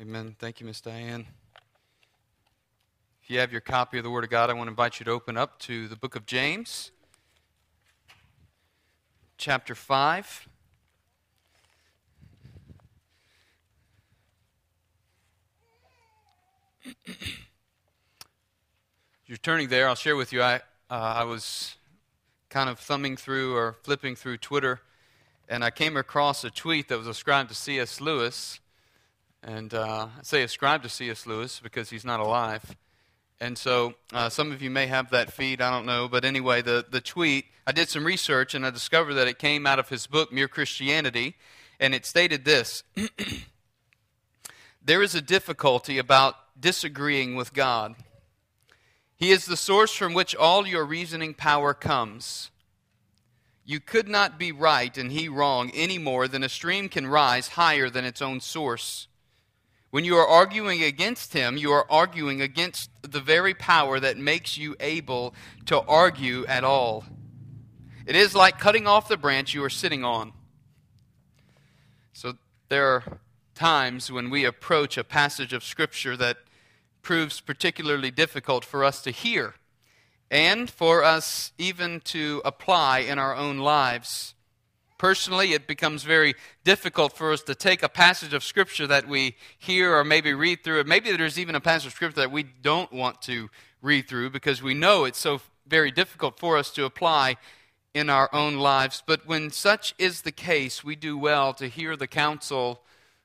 Amen. Thank you, Miss Diane. If you have your copy of the Word of God, I want to invite you to open up to the book of James, chapter 5. you're turning there, I'll share with you. I, uh, I was kind of thumbing through or flipping through Twitter, and I came across a tweet that was ascribed to C.S. Lewis. And uh, I say ascribed to C.S. Lewis because he's not alive. And so uh, some of you may have that feed, I don't know. But anyway, the, the tweet, I did some research and I discovered that it came out of his book, Mere Christianity. And it stated this There is a difficulty about disagreeing with God. He is the source from which all your reasoning power comes. You could not be right and he wrong any more than a stream can rise higher than its own source. When you are arguing against him, you are arguing against the very power that makes you able to argue at all. It is like cutting off the branch you are sitting on. So there are times when we approach a passage of Scripture that proves particularly difficult for us to hear and for us even to apply in our own lives. Personally, it becomes very difficult for us to take a passage of Scripture that we hear or maybe read through. Maybe there's even a passage of Scripture that we don't want to read through because we know it's so very difficult for us to apply in our own lives. But when such is the case, we do well to hear the counsel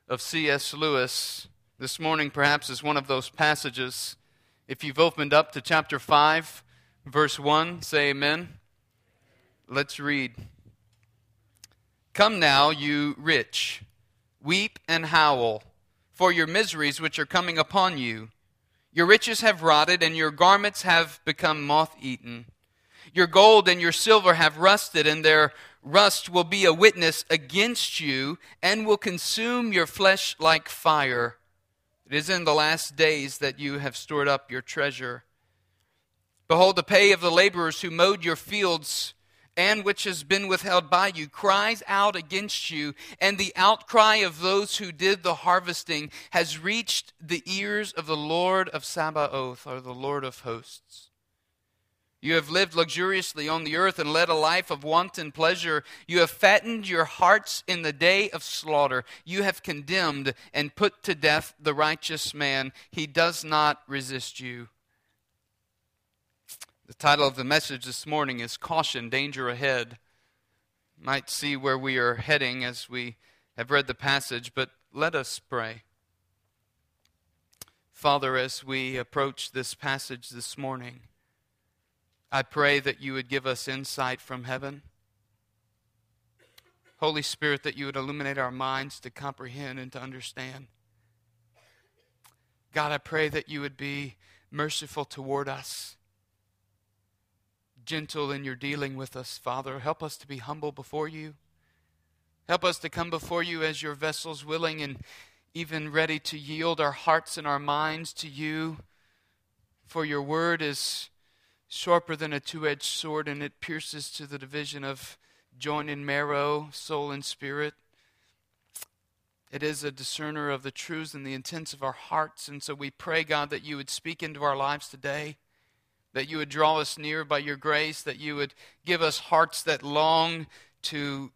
of C.S. Lewis. This morning, perhaps, is one of those passages. If you've opened up to chapter 5, verse 1, say amen. Let's read. Come now, you rich, weep and howl for your miseries which are coming upon you. Your riches have rotted, and your garments have become moth eaten. Your gold and your silver have rusted, and their rust will be a witness against you, and will consume your flesh like fire. It is in the last days that you have stored up your treasure. Behold, the pay of the laborers who mowed your fields and which has been withheld by you cries out against you, and the outcry of those who did the harvesting has reached the ears of the Lord of Sabaoth, or the Lord of hosts. You have lived luxuriously on the earth and led a life of wanton pleasure. You have fattened your hearts in the day of slaughter. You have condemned and put to death the righteous man. He does not resist you. The title of the message this morning is Caution, Danger Ahead. might see where we are heading as we have read the passage, but let us pray. Father, as we approach this passage this morning, I pray that you would give us insight from heaven. Holy Spirit, that you would illuminate our minds to comprehend and to understand. God, I pray that you would be merciful toward us gentle in your dealing with us, Father. Help us to be humble before you. Help us to come before you as your vessels, willing and even ready to yield our hearts and our minds to you. For your word is sharper than a two edged sword, and it pierces to the division of joint and marrow, soul and spirit. It is a discerner of the truths and the intents of our hearts. And so we pray, God, that you would speak into our lives today that you would draw us near by your grace, that you would give us hearts that long to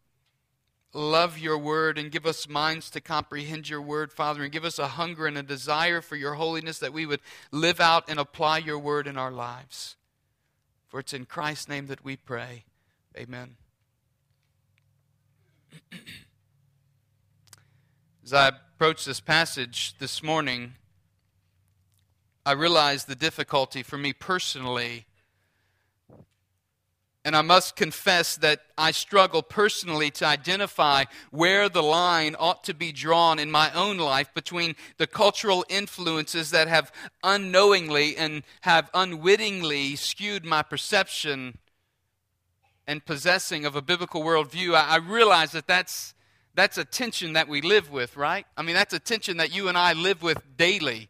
love your word and give us minds to comprehend your word, Father, and give us a hunger and a desire for your holiness that we would live out and apply your word in our lives. For it's in Christ's name that we pray. Amen. As I approach this passage this morning, I realize the difficulty for me personally. And I must confess that I struggle personally to identify where the line ought to be drawn in my own life between the cultural influences that have unknowingly and have unwittingly skewed my perception and possessing of a biblical worldview. I, realize that that's, that's a tension that we live with, right? I mean, that's a tension that you and I live with daily.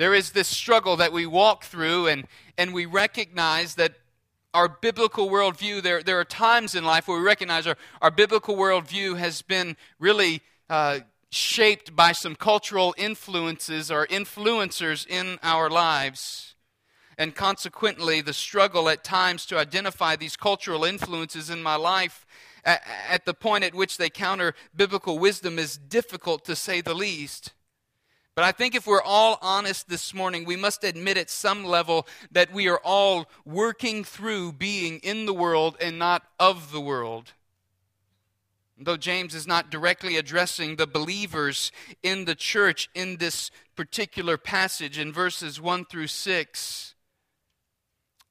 There is this struggle that we walk through, and, and we recognize that our biblical worldview, there, there are times in life where we recognize our, our biblical worldview has been really uh, shaped by some cultural influences or influencers in our lives. And consequently, the struggle at times to identify these cultural influences in my life at, at the point at which they counter biblical wisdom is difficult to say the least. But I think if we're all honest this morning, we must admit at some level that we are all working through being in the world and not of the world. Though James is not directly addressing the believers in the church in this particular passage in verses 1 through 6,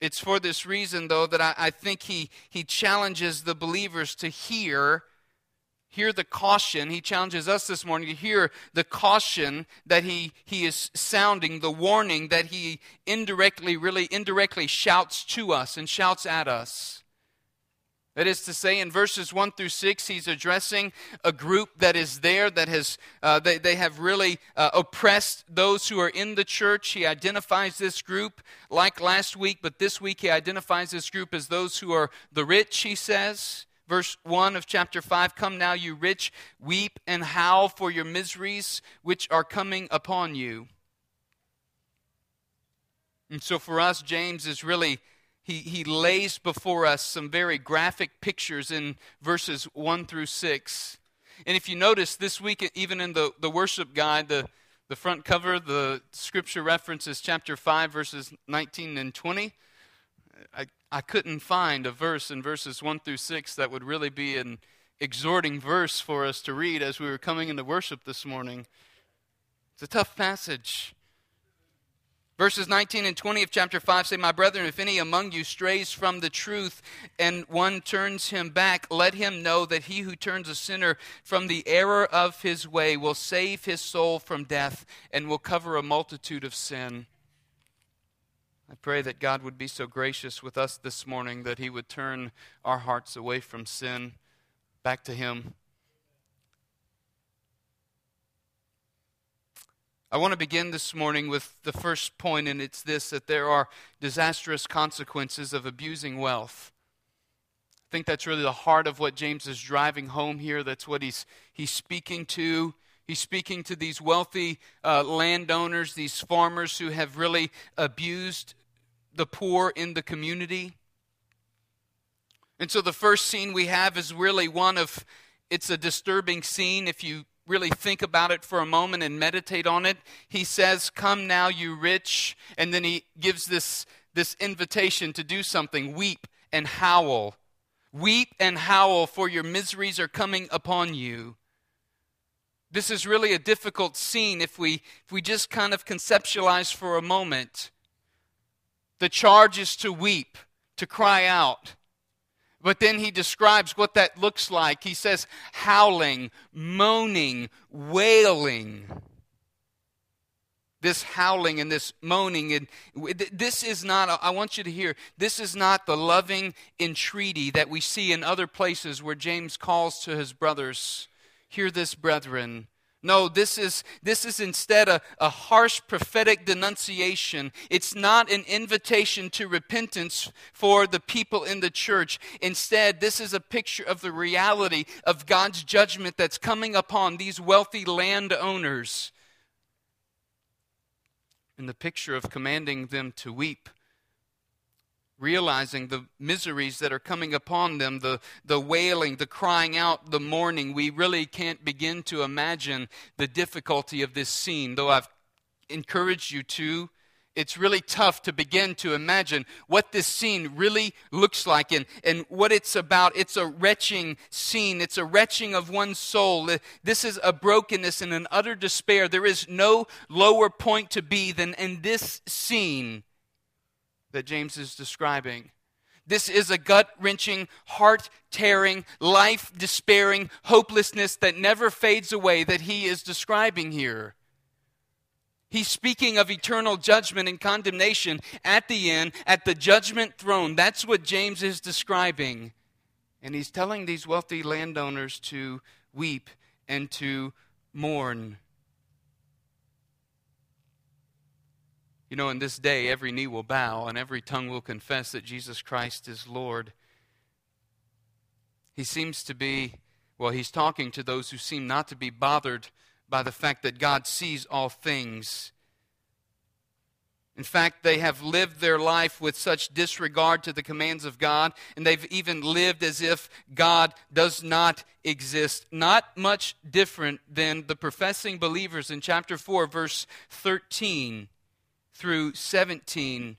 it's for this reason, though, that I, I, think he, he challenges the believers to hear, hear the caution. He challenges us this morning to hear the caution that he, he is sounding, the warning that he indirectly, really indirectly shouts to us and shouts at us. That is to say, in verses 1 through 6, he's addressing a group that is there that has, uh, they, they have really uh, oppressed those who are in the church. He identifies this group like last week, but this week he identifies this group as those who are the rich, he says. Verse 1 of chapter 5 Come now, you rich, weep and howl for your miseries which are coming upon you. And so for us, James is really he, he lays before us some very graphic pictures in verses 1 through 6. And if you notice this week, even in the, the worship guide, the, the front cover, the scripture references chapter 5, verses 19 and 20. I, I couldn't find a verse in verses 1 through 6 that would really be an exhorting verse for us to read as we were coming into worship this morning. It's a tough passage. Verses 19 and 20 of chapter 5 say, My brethren, if any among you strays from the truth and one turns him back, let him know that he who turns a sinner from the error of his way will save his soul from death and will cover a multitude of sin. I pray that God would be so gracious with us this morning that he would turn our hearts away from sin back to him. I want to begin this morning with the first point, and it's this that there are disastrous consequences of abusing wealth. I think that's really the heart of what James is driving home here. That's what he's, he's speaking to. He's speaking to these wealthy uh, landowners, these farmers who have really abused the poor in the community. And so the first scene we have is really one of it's a disturbing scene if you really think about it for a moment and meditate on it, he says, Come now, you rich. And then he gives this, this invitation to do something weep and howl. Weep and howl, for your miseries are coming upon you. This is really a difficult scene if we, if we just kind of conceptualize for a moment. The charge is to weep, to cry out. But then he describes what that looks like. He says, howling, moaning, wailing. This howling and this moaning, and this is not, I want you to hear, this is not the loving entreaty that we see in other places where James calls to his brothers. Hear this, brethren. No, this is, this is instead a, a harsh prophetic denunciation. It's not an invitation to repentance for the people in the church. Instead, this is a picture of the reality of God's judgment that's coming upon these wealthy landowners. And the picture of commanding them to weep realizing the miseries that are coming upon them, the, the wailing, the crying out, the mourning, we really can't begin to imagine the difficulty of this scene. Though I've encouraged you to, it's really tough to begin to imagine what this scene really looks like and, and what it's about. It's a retching scene, it's a retching of one's soul. This is a brokenness and an utter despair. There is no lower point to be than in this scene that James is describing. This is a gut wrenching, heart tearing, life despairing hopelessness that never fades away that he is describing here. He's speaking of eternal judgment and condemnation at the end, at the judgment throne. That's what James is describing. And he's telling these wealthy landowners to weep and to mourn. You know, in this day, every knee will bow and every tongue will confess that Jesus Christ is Lord. He seems to be, well, he's talking to those who seem not to be bothered by the fact that God sees all things. In fact, they have lived their life with such disregard to the commands of God, and they've even lived as if God does not exist. Not much different than the professing believers in chapter 4, verse 13 through 17,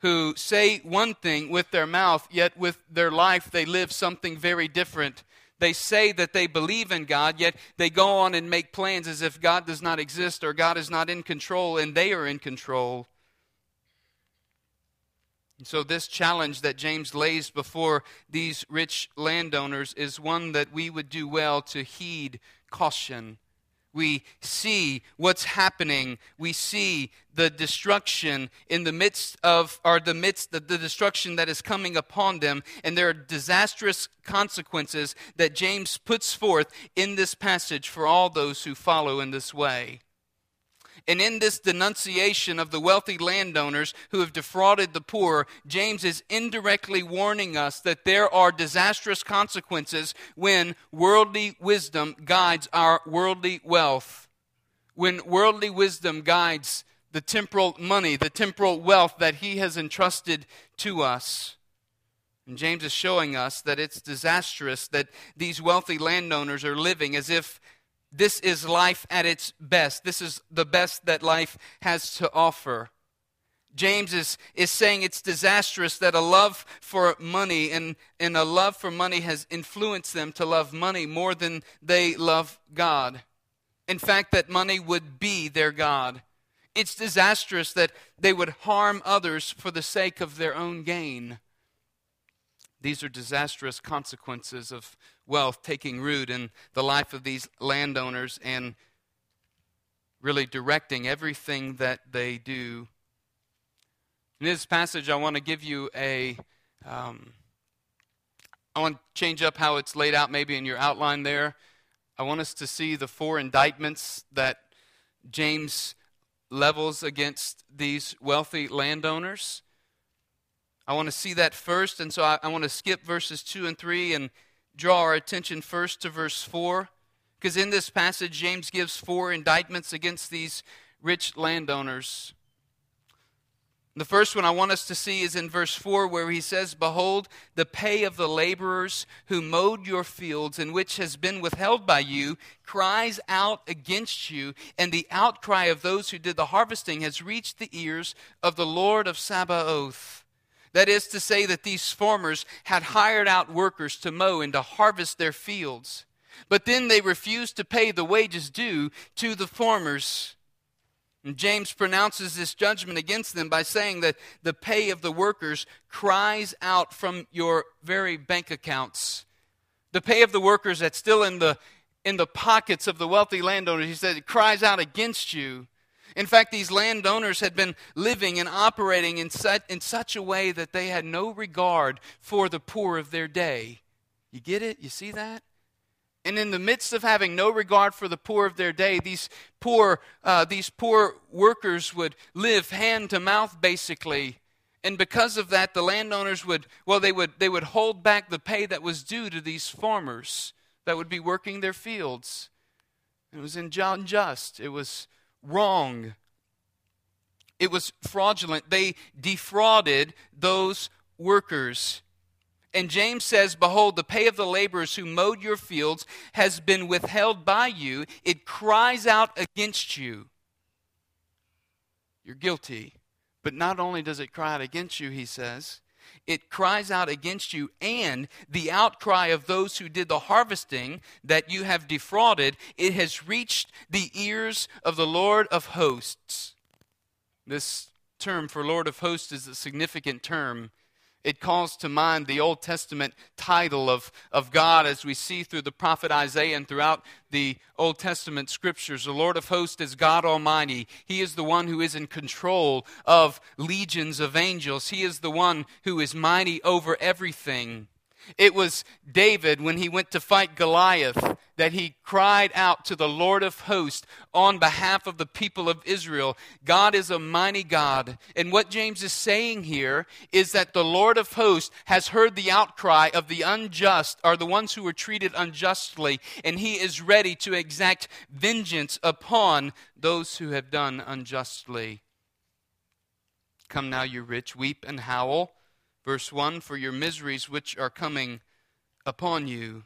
who say one thing with their mouth, yet with their life they live something very different. They say that they believe in God, yet they go on and make plans as if God does not exist or God is not in control and they are in control. And so, this challenge that James lays before these rich landowners is one that we would do well to heed caution we see what's happening. We see the destruction in the midst of, or the midst of the destruction that is coming upon them. And there are disastrous consequences that James puts forth in this passage for all those who follow in this way. And in this denunciation of the wealthy landowners who have defrauded the poor, James is indirectly warning us that there are disastrous consequences when worldly wisdom guides our worldly wealth. When worldly wisdom guides the temporal money, the temporal wealth that he has entrusted to us. And James is showing us that it's disastrous that these wealthy landowners are living as if this is life at its best. This is the best that life has to offer. James is, is saying it's disastrous that a love for money and, and a love for money has influenced them to love money more than they love God. In fact, that money would be their God. It's disastrous that they would harm others for the sake of their own gain. These are disastrous consequences of wealth taking root in the life of these landowners and really directing everything that they do. In this passage, I want to give you a. Um, I want to change up how it's laid out maybe in your outline there. I want us to see the four indictments that James levels against these wealthy landowners. I want to see that first, and so I, I, want to skip verses 2 and 3 and draw our attention first to verse 4. Because in this passage, James gives four indictments against these rich landowners. The first one I want us to see is in verse 4, where he says, Behold, the pay of the laborers who mowed your fields, and which has been withheld by you, cries out against you, and the outcry of those who did the harvesting has reached the ears of the Lord of Sabaoth. That is to say, that these farmers had hired out workers to mow and to harvest their fields. But then they refused to pay the wages due to the farmers. And James pronounces this judgment against them by saying that the pay of the workers cries out from your very bank accounts. The pay of the workers that's still in the, in the pockets of the wealthy landowners, he said, it cries out against you. In fact, these landowners had been living and operating in such, in such a way that they had no regard for the poor of their day. You get it? You see that? And in the midst of having no regard for the poor of their day, these poor, uh, these poor workers would live hand to mouth, basically. And because of that, the landowners would, well, they would, they would hold back the pay that was due to these farmers that would be working their fields. It was unjust. It was wrong. It was fraudulent. They defrauded those workers. And James says, Behold, the pay of the laborers who mowed your fields has been withheld by you. It cries out against you. You're guilty. But not only does it cry out against you, he says, it cries out against you, and the outcry of those who did the harvesting that you have defrauded, it has reached the ears of the Lord of hosts. This term for Lord of hosts is a significant term it calls to mind the Old Testament title of, of God as we see through the prophet Isaiah and throughout the Old Testament scriptures. The Lord of hosts is God Almighty. He is the one who is in control of legions of angels, He is the one who is mighty over everything. It was David when he went to fight Goliath that he cried out to the Lord of hosts on behalf of the people of Israel. God is a mighty God. And what James is saying here is that the Lord of hosts has heard the outcry of the unjust, or the ones who were treated unjustly, and he is ready to exact vengeance upon those who have done unjustly. Come now, you rich, weep and howl Verse 1 For your miseries which are coming upon you.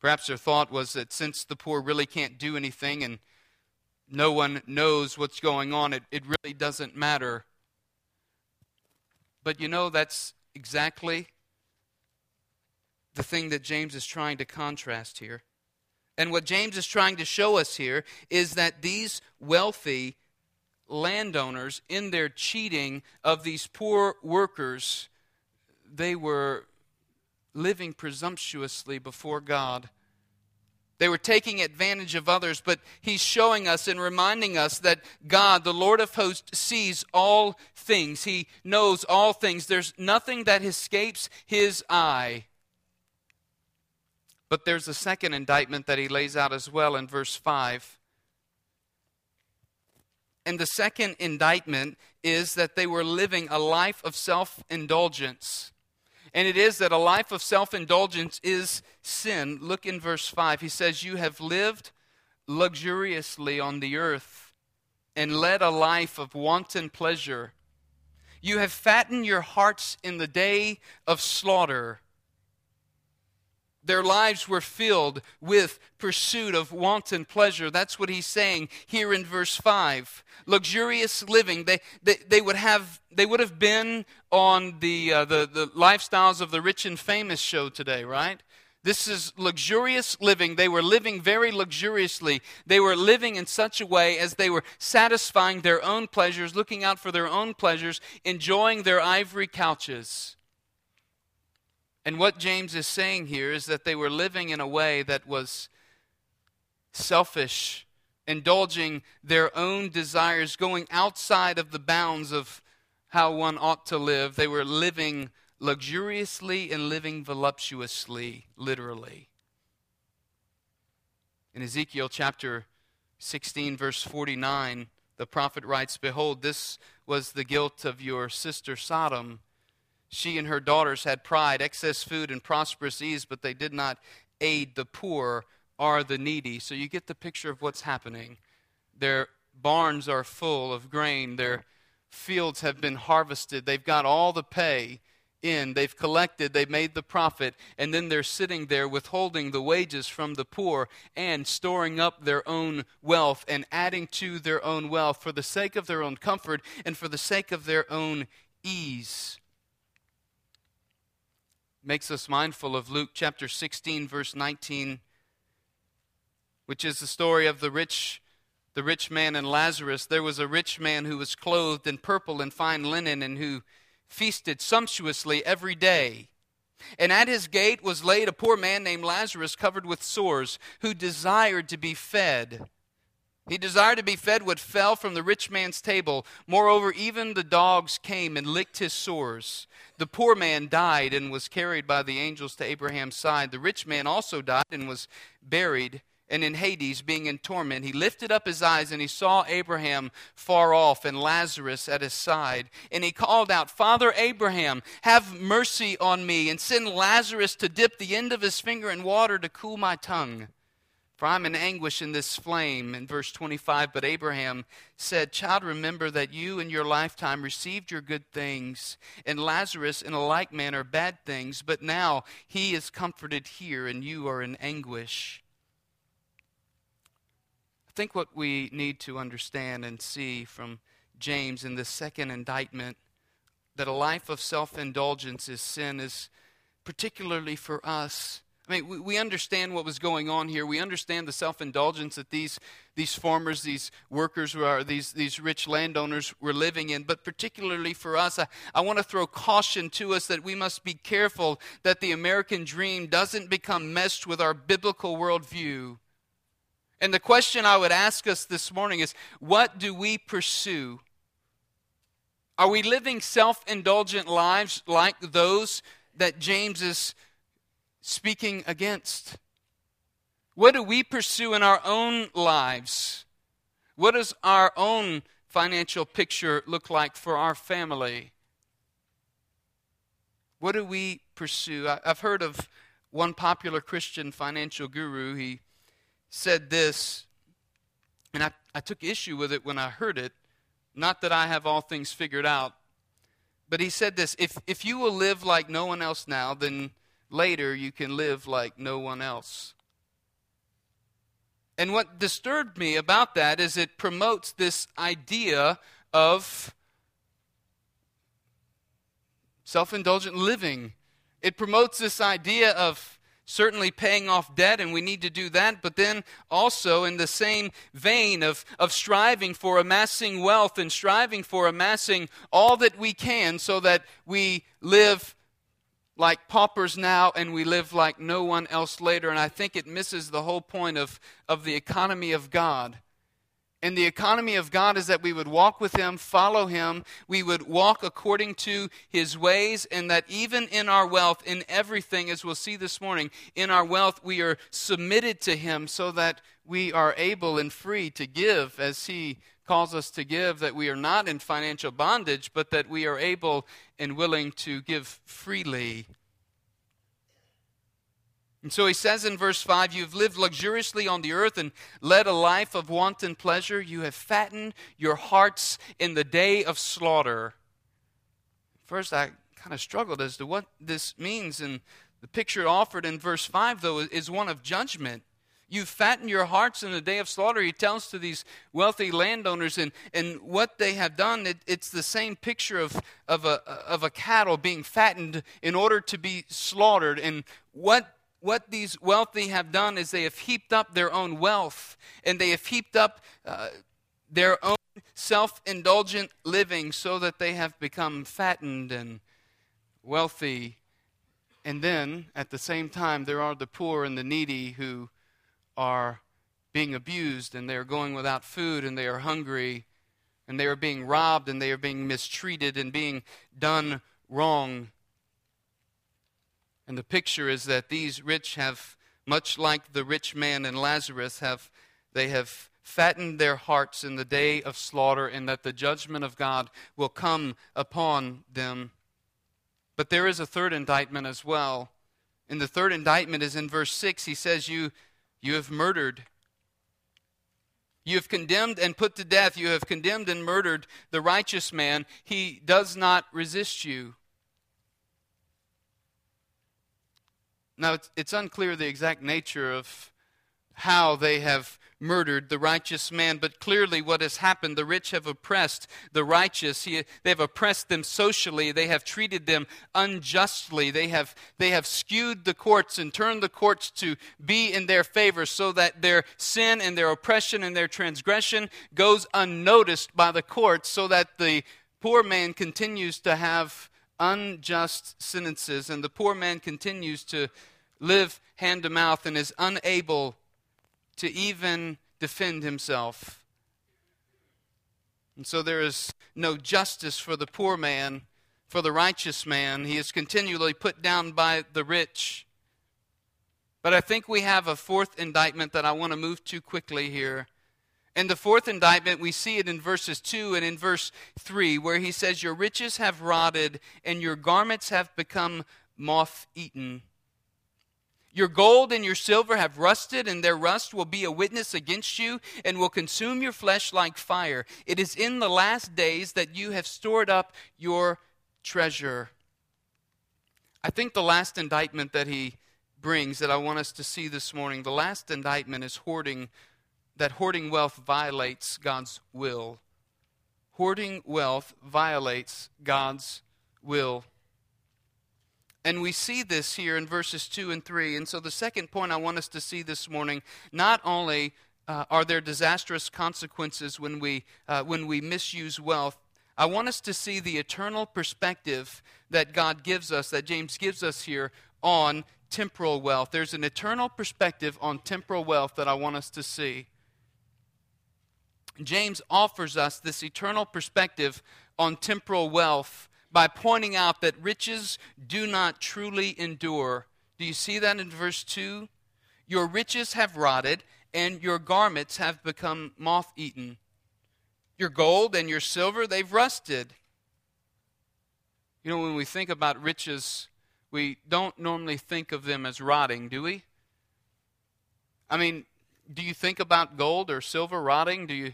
Perhaps their thought was that since the poor really can't do anything and no one knows what's going on, it, it really doesn't matter. But you know, that's exactly the thing that James is trying to contrast here. And what James is trying to show us here is that these wealthy landowners, in their cheating of these poor workers, they were living presumptuously before God. They were taking advantage of others, but he's showing us and reminding us that God, the Lord of hosts, sees all things. He knows all things. There's nothing that escapes his eye. But there's a second indictment that he lays out as well in verse 5. And the second indictment is that they were living a life of self indulgence. And it is that a life of self indulgence is sin. Look in verse 5. He says, You have lived luxuriously on the earth and led a life of wanton pleasure. You have fattened your hearts in the day of slaughter. Their lives were filled with pursuit of wanton pleasure. That's what he's saying here in verse 5. Luxurious living. They, they, they, would, have, they would have been on the, uh, the, the lifestyles of the rich and famous show today, right? This is luxurious living. They were living very luxuriously. They were living in such a way as they were satisfying their own pleasures, looking out for their own pleasures, enjoying their ivory couches. And what James is saying here is that they were living in a way that was selfish, indulging their own desires, going outside of the bounds of how one ought to live. They were living luxuriously and living voluptuously, literally. In Ezekiel chapter 16, verse 49, the prophet writes Behold, this was the guilt of your sister Sodom she and her daughters had pride, excess food, and prosperous ease, but they did not aid the poor or the needy. So you get the picture of what's happening. Their barns are full of grain, their fields have been harvested, they've got all the pay in, they've collected, they've made the profit, and then they're sitting there withholding the wages from the poor and storing up their own wealth and adding to their own wealth for the sake of their own comfort and for the sake of their own ease makes us mindful of Luke chapter 16 verse 19 which is the story of the rich the rich man and Lazarus. There was a rich man who was clothed in purple and fine linen and who feasted sumptuously every day. And at his gate was laid a poor man named Lazarus covered with sores who desired to be fed he desired to be fed what fell from the rich man's table. Moreover, even the dogs came and licked his sores. The poor man died and was carried by the angels to Abraham's side. The rich man also died and was buried. And in Hades, being in torment, he lifted up his eyes and he saw Abraham far off and Lazarus at his side. And he called out, Father Abraham, have mercy on me and send Lazarus to dip the end of his finger in water to cool my tongue for I'm in anguish in this flame. In verse 25, but Abraham said, Child, remember that you in your lifetime received your good things, and Lazarus in a like manner bad things, but now he is comforted here, and you are in anguish. I think what we need to understand and see from James in this second indictment that a life of self indulgence is sin is particularly for us I mean, we, we understand what was going on here. We understand the self indulgence that these, these farmers, these workers, are, these, these rich landowners were living in. But particularly for us, I, I want to throw caution to us that we must be careful that the American dream doesn't become meshed with our biblical worldview. And the question I would ask us this morning is what do we pursue? Are we living self indulgent lives like those that James is speaking against? What do we pursue in our own lives? What does our own financial picture look like for our family? What do we pursue? I've heard of one popular Christian financial guru. He said this, and I, I took issue with it when I heard it. Not that I have all things figured out, but he said this if, if you will live like no one else now, then later you can live like no one else. And what disturbed me about that is it promotes this idea of self indulgent living. It promotes this idea of certainly paying off debt, and we need to do that, but then also in the same vein of, of striving for amassing wealth and striving for amassing all that we can so that we live like paupers now and we live like no one else later. And I think it misses the whole point of, of the economy of God. And the economy of God is that we would walk with Him, follow Him, we would walk according to His ways, and that even in our wealth, in everything, as we'll see this morning, in our wealth, we are submitted to Him so that we are able and free to give as He calls us to give, that we are not in financial bondage, but that we are able and willing to give freely. And so he says in verse 5 You've lived luxuriously on the earth and led a life of wanton pleasure. You have fattened your hearts in the day of slaughter. First, I kind of struggled as to what this means. And the picture offered in verse 5, though, is one of judgment. You fatten your hearts in the day of slaughter, he tells to these wealthy landowners. And, and what they have done, it, it's the same picture of, of, a, of a cattle being fattened in order to be slaughtered. And what what these wealthy have done is they have heaped up their own wealth and they have heaped up uh, their own self indulgent living so that they have become fattened and wealthy. And then, at the same time, there are the poor and the needy who are being abused and they are going without food and they are hungry and they are being robbed and they are being mistreated and being done wrong. And the picture is that these rich have, much like the rich man and Lazarus, have they have fattened their hearts in the day of slaughter, and that the judgment of God will come upon them. But there is a third indictment as well. And the third indictment is in verse 6. He says, You you have murdered. You have condemned and put to death. You have condemned and murdered the righteous man. He does not resist you. Now, it's, it's unclear the exact nature of how they have murdered the righteous man, but clearly what has happened, the rich have oppressed the righteous. He, they have oppressed them socially. They have treated them unjustly. They have, they have skewed the courts and turned the courts to be in their favor so that their sin and their oppression and their transgression goes unnoticed by the courts so that the poor man continues to have unjust sentences and the poor man continues to live hand to mouth and is unable to even defend himself. And so there is no justice for the poor man, for the righteous man. He is continually put down by the rich. But I think we have a fourth indictment that I want to move to quickly here. And the fourth indictment, we see it in verses 2 and in verse 3, where he says, Your riches have rotted, and your garments have become moth eaten. Your gold and your silver have rusted, and their rust will be a witness against you and will consume your flesh like fire. It is in the last days that you have stored up your treasure. I think the last indictment that he brings that I want us to see this morning, the last indictment is hoarding, that hoarding wealth violates God's will. Hoarding wealth violates God's will. And we see this here in verses 2 and 3. And so, the second point I want us to see this morning not only uh, are there disastrous consequences when we, uh, when we misuse wealth, I want us to see the eternal perspective that God gives us, that James gives us here on temporal wealth. There's an eternal perspective on temporal wealth that I want us to see. James offers us this eternal perspective on temporal wealth by pointing out that riches do not truly endure. Do you see that in verse 2? Your riches have rotted, and your garments have become moth eaten. Your gold and your silver, they've rusted. You know, when we think about riches, we don't normally think of them as rotting, do we? I mean, do you think about gold or silver rotting? Do you,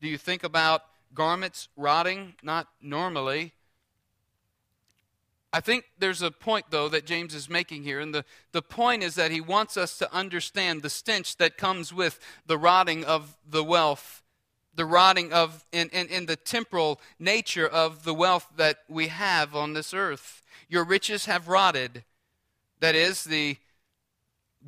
do you think about garments rotting? Not normally. I think there's a point, though, that James is making here. And the, the point is that he wants us to understand the stench that comes with the rotting of the wealth, the rotting of, and, and, and the temporal nature of the wealth that we have on this earth. Your riches have rotted. That is, the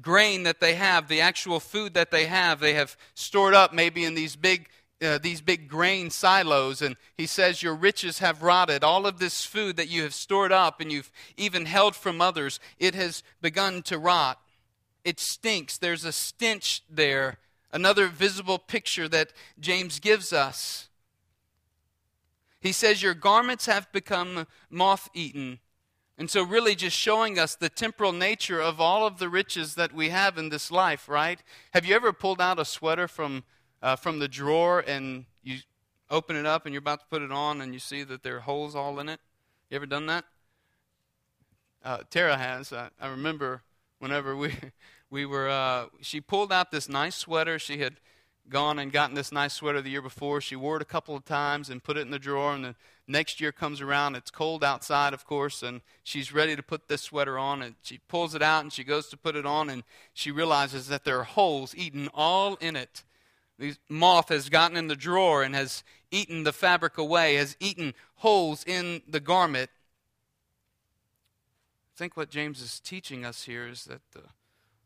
grain that they have, the actual food that they have, they have stored up maybe in these big uh, these big grain silos, and he says, Your riches have rotted. All of this food that you have stored up and you've even held from others, it has begun to rot. It stinks. There's a stench there. Another visible picture that James gives us. He says, Your garments have become moth eaten. And so, really, just showing us the temporal nature of all of the riches that we have in this life, right? Have you ever pulled out a sweater from uh, from the drawer and you open it up and you're about to put it on and you see that there are holes all in it? You ever done that? Uh, Tara has. I, I, remember whenever we we were. Uh, she pulled out this nice sweater. She had gone and gotten this nice sweater the year before. She wore it a couple of times and put it in the drawer. And the next year comes around. It's cold outside, of course, and she's ready to put this sweater on. And she pulls it out and she goes to put it on, and she realizes that there are holes eaten all in it. The moth has gotten in the drawer and has eaten the fabric away, has eaten holes in the garment. I think what James is teaching us here is that the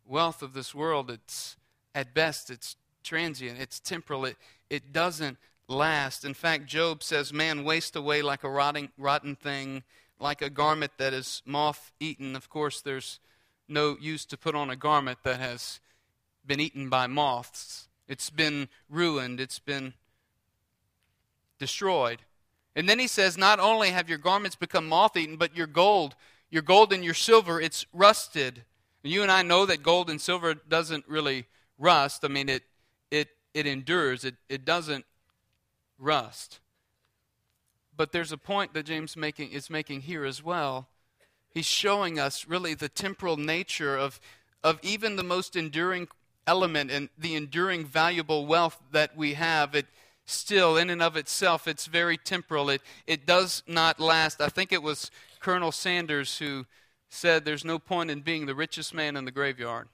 wealth of this world, it's at best, it's transient, it's temporal, it, it doesn't last. In fact, Job says, Man waste away like a rotting, rotten thing, like a garment that is moth eaten. Of course, there's no use to put on a garment that has been eaten by moths. It's been ruined, it's been destroyed. And then he says, Not only have your garments become moth eaten, but your gold, your gold and your silver, it's rusted. And you and I know that gold and silver doesn't really rust. I mean, it, it, it endures, it, it doesn't rust. But there's a point that James making, is making here as well. He's showing us really the temporal nature of, of even the most enduring element and the enduring valuable wealth that we have, it still, in and of itself, it's very temporal. It, it does not last. I think it was Colonel Sanders who said there's no point in being the richest man in the graveyard.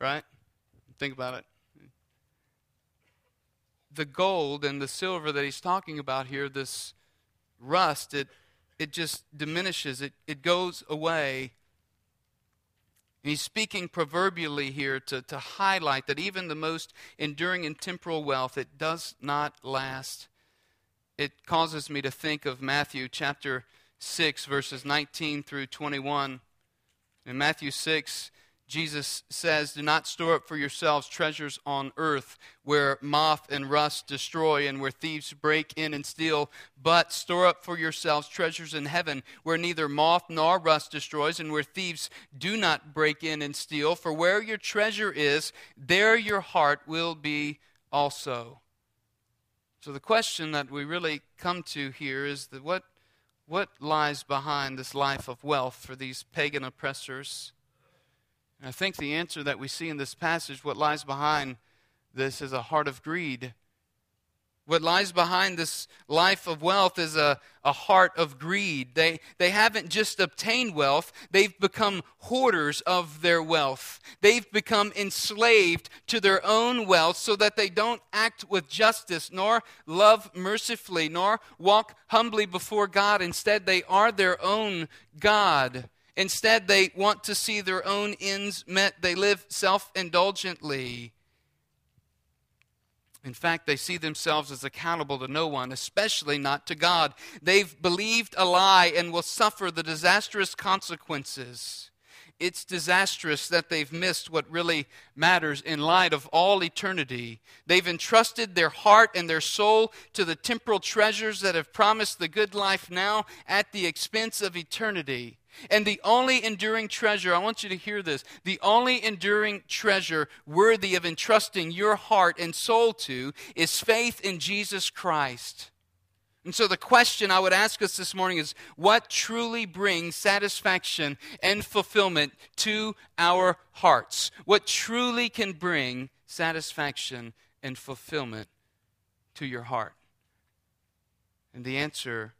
Right? Think about it. The gold and the silver that he's talking about here, this rust, it, it just diminishes, it, it goes away he's speaking proverbially here to, to highlight that even the most enduring and temporal wealth, it does not last. It causes me to think of Matthew chapter 6, verses 19 through 21. In Matthew 6, Jesus says, Do not store up for yourselves treasures on earth where moth and rust destroy and where thieves break in and steal, but store up for yourselves treasures in heaven where neither moth nor rust destroys and where thieves do not break in and steal. For where your treasure is, there your heart will be also. So the question that we really come to here is that what, what lies behind this life of wealth for these pagan oppressors? And I think the answer that we see in this passage, what lies behind this, is a heart of greed. What lies behind this life of wealth is a, a heart of greed. They, they haven't just obtained wealth, they've become hoarders of their wealth. They've become enslaved to their own wealth so that they don't act with justice, nor love mercifully, nor walk humbly before God. Instead, they are their own God. Instead, they want to see their own ends met. They live self indulgently. In fact, they see themselves as accountable to no one, especially not to God. They've believed a lie and will suffer the disastrous consequences. it's disastrous that they've missed what really matters in light of all eternity. They've entrusted their heart and their soul to the temporal treasures that have promised the good life now at the expense of eternity. And the only enduring treasure, I want you to hear this, the only enduring treasure worthy of entrusting your heart and soul to is faith in Jesus Christ. And so, the question I would ask us this morning is what truly brings satisfaction and fulfillment to our hearts? What truly can bring satisfaction and fulfillment to your heart? And the answer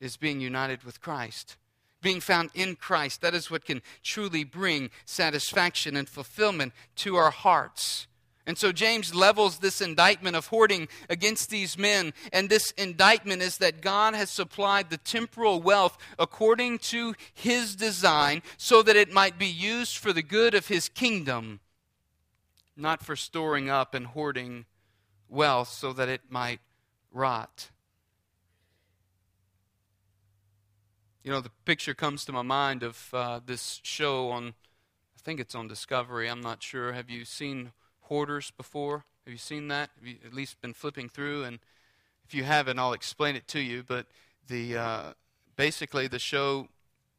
is being united with Christ being found in Christ. That is what can truly bring satisfaction and fulfillment to our hearts. And so James levels this indictment of hoarding against these men. And this indictment is that God has supplied the temporal wealth according to his design so that it might be used for the good of his kingdom, not for storing up and hoarding wealth so that it might rot. You know, the picture comes to my mind of uh, this show on, I think it's on Discovery, I'm not sure. Have you seen Hoarders before? Have you seen that? Have you at least been flipping through? And if you haven't, I'll explain it to you. But the uh, basically, the show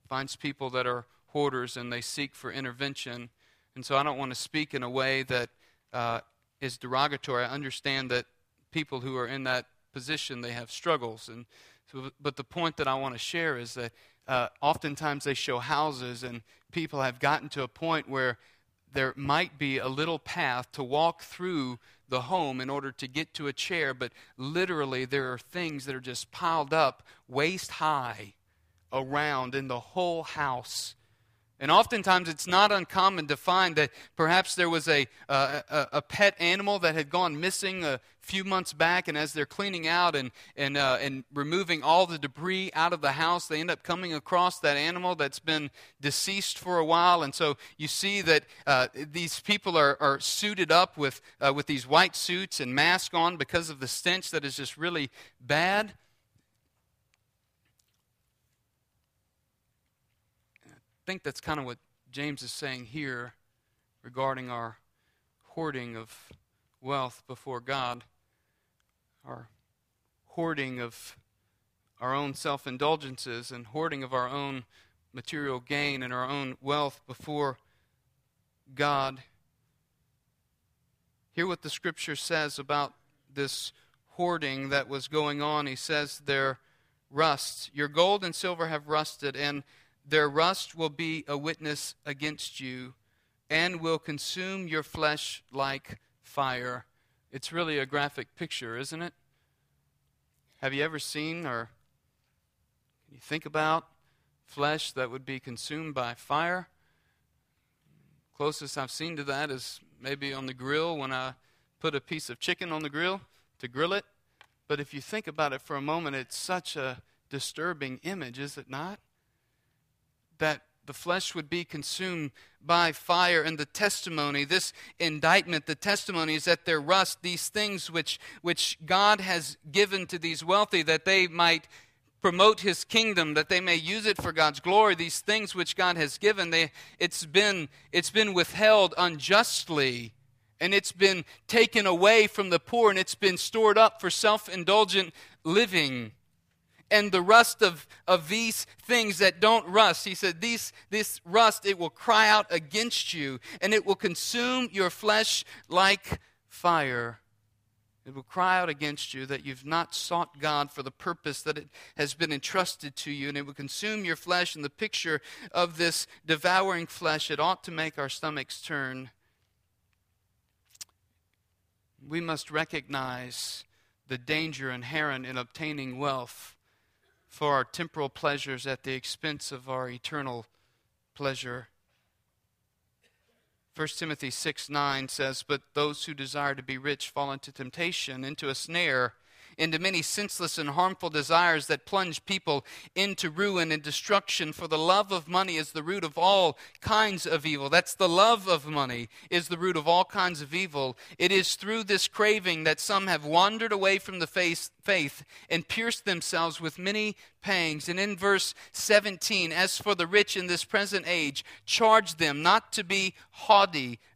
finds people that are hoarders and they seek for intervention. And so I don't want to speak in a way that uh, is derogatory. I understand that people who are in that position they have struggles and but the point that I want to share is that uh, oftentimes they show houses, and people have gotten to a point where there might be a little path to walk through the home in order to get to a chair, but literally there are things that are just piled up waist high around in the whole house. And oftentimes it's not uncommon to find that perhaps there was a, a, a, pet animal that had gone missing a few months back, and as they're cleaning out and, and, uh, and removing all the debris out of the house, they end up coming across that animal that's been deceased for a while. And so you see that uh, these people are, are suited up with, uh, with these white suits and masks on because of the stench that is just really bad. Think that's kind of what James is saying here regarding our hoarding of wealth before God, our hoarding of our own self indulgences and hoarding of our own material gain and our own wealth before God. Hear what the scripture says about this hoarding that was going on. He says there, rust. Your gold and silver have rusted, and their rust will be a witness against you and will consume your flesh like fire. It's really a graphic picture, isn't it? Have you ever seen or can you think about flesh that would be consumed by fire? Closest I've seen to that is maybe on the grill when I put a piece of chicken on the grill to grill it. But if you think about it for a moment, it's such a disturbing image, is it not? That the flesh would be consumed by fire. And the testimony this indictment the testimony is that their rust these things which which god has given to these wealthy that they might promote his kingdom that they may use it for god's glory. These things which god has given they it's been it's been withheld unjustly and it's been taken away from the poor and it's been stored up for self-indulgent living and the rust of, of these things that don't rust. He said, these, This rust, it will cry out against you, and it will consume your flesh like fire. It will cry out against you that you've not sought God for the purpose that it has been entrusted to you, and it will consume your flesh. And the picture of this devouring flesh, it ought to make our stomachs turn. We must recognize the danger inherent in obtaining wealth for our temporal pleasures at the expense of our eternal pleasure. 1 Timothy 6 9 says, But those who desire to be rich fall into temptation, into a snare, into many senseless and harmful desires that plunge people into ruin and destruction. For the love of money is the root of all kinds of evil. That's the love of money is the root of all kinds of evil. It is through this craving that some have wandered away from the faith, faith and pierced themselves with many pangs. And in verse 17, as for the rich in this present age, charge them not to be haughty,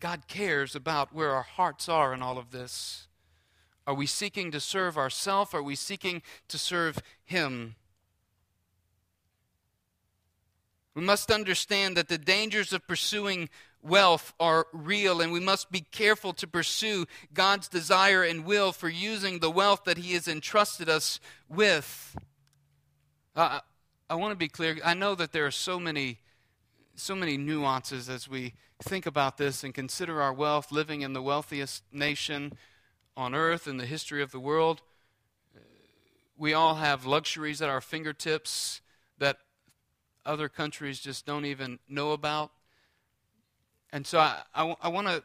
God cares about where our hearts are in all of this. Are we seeking to serve ourselves? Are we seeking to serve Him? We must understand that the dangers of pursuing wealth are real, and we must be careful to pursue God's desire and will for using the wealth that He has entrusted us with. Uh, I want to be clear. I know that there are so many, so many nuances as we think about this and consider our wealth, living in the wealthiest nation on earth in the history of the world. We all have luxuries at our fingertips that other countries just don't even know about. And so I, I, I want to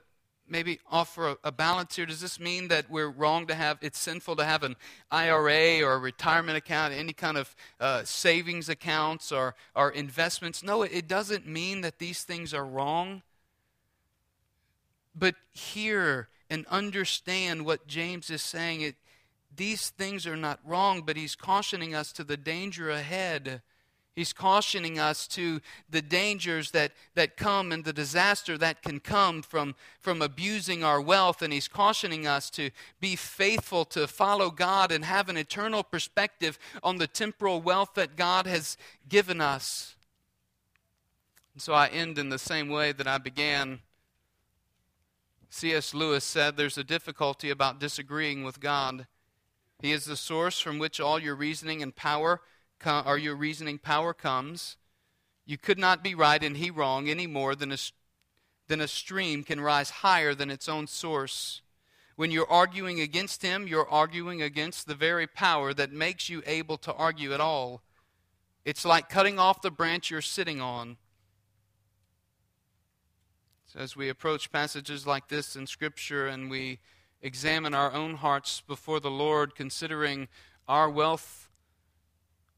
maybe offer a, a, balance here. Does this mean that we're wrong to have, it's sinful to have an IRA or a retirement account, any kind of uh, savings accounts or, or investments? No, it doesn't mean that these things are wrong. But hear and understand what James is saying. It, these things are not wrong, but he's cautioning us to the danger ahead He's cautioning us to the dangers that, that come and the disaster that can come from, from abusing our wealth. And he's cautioning us to be faithful to follow God and have an eternal perspective on the temporal wealth that God has given us. And so I end in the same way that I began. C.S. Lewis said there's a difficulty about disagreeing with God. He is the source from which all your reasoning and power or your reasoning power comes, you could not be right and he wrong any more than a, than a stream can rise higher than its own source. When you're arguing against him, you're arguing against the very power that makes you able to argue at all. It's like cutting off the branch you're sitting on. As we approach passages like this in Scripture and we examine our own hearts before the Lord, considering our wealth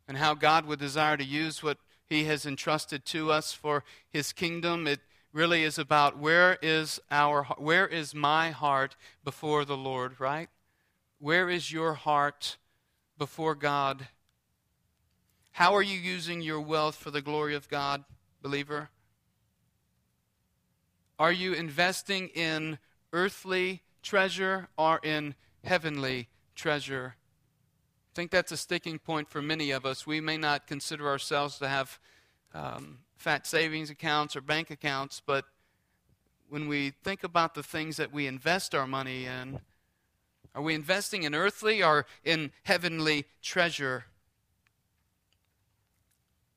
and how God would desire to use what He has entrusted to us for His kingdom. It really is about where is our where is my heart before the Lord, right? Where is your heart before God? How are you using your wealth for the glory of God, believer? Are you investing in earthly treasure or in heavenly treasure? I think that's a sticking point for many of us. We may not consider ourselves to have um, fat savings accounts or bank accounts, but when we think about the things that we invest our money in, are we investing in earthly or in heavenly treasure?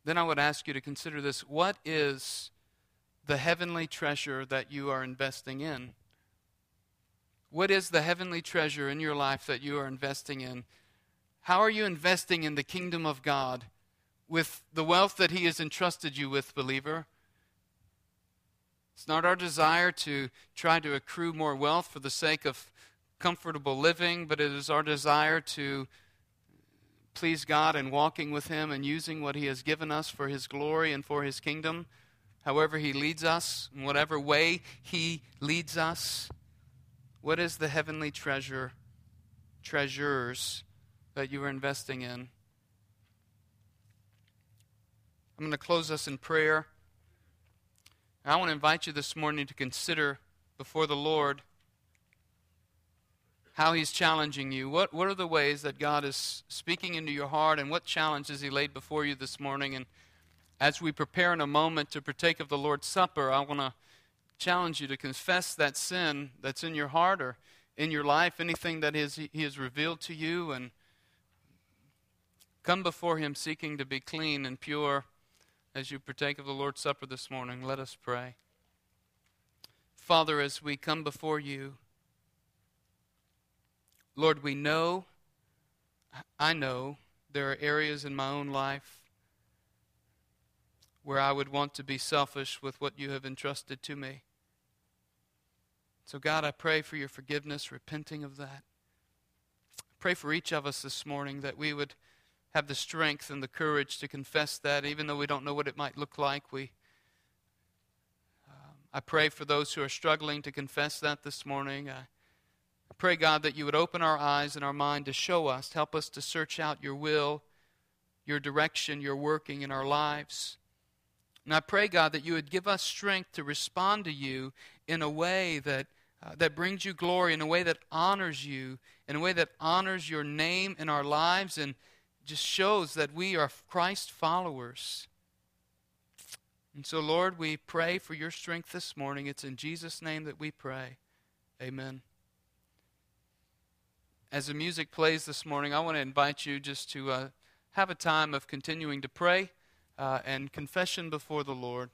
Then I would ask you to consider this what is the heavenly treasure that you are investing in? What is the heavenly treasure in your life that you are investing in? How are you investing in the kingdom of God with the wealth that He has entrusted you with, believer? It's not our desire to try to accrue more wealth for the sake of comfortable living, but it is our desire to please God and walking with Him and using what He has given us for His glory and for His kingdom, however He leads us, in whatever way He leads us. What is the heavenly treasure, treasures that you are investing in. I'm going to close us in prayer. I want to invite you this morning to consider before the Lord how He's challenging you. What, what are the ways that God is speaking into your heart, and what challenges He laid before you this morning? And as we prepare in a moment to partake of the Lord's Supper, I want to challenge you to confess that sin that's in your heart or in your life, anything that is, He has revealed to you, and come before Him seeking to be clean and pure as you partake of the Lord's Supper this morning. Let us pray. Father, as we come before you, Lord, we know, I know, there are areas in my own life where I would want to be selfish with what you have entrusted to me. So, God, I pray for your forgiveness, repenting of that. Pray for each of us this morning that we would have the strength and the courage to confess that, even though we don't know what it might look like. We, um, I pray for those who are struggling to confess that this morning. I, I pray, God, that you would open our eyes and our mind to show us, help us to search out your will, your direction, your working in our lives. And I pray, God, that you would give us strength to respond to you in a way that, uh, that brings you glory, in a way that honors you, in a way that honors your name in our lives and just shows that we are Christ followers. And so, Lord, we pray for your strength this morning. It's in Jesus' name that we pray. Amen. As the music plays this morning, I want to invite you just to uh, have a time of continuing to pray uh, and confession before the Lord.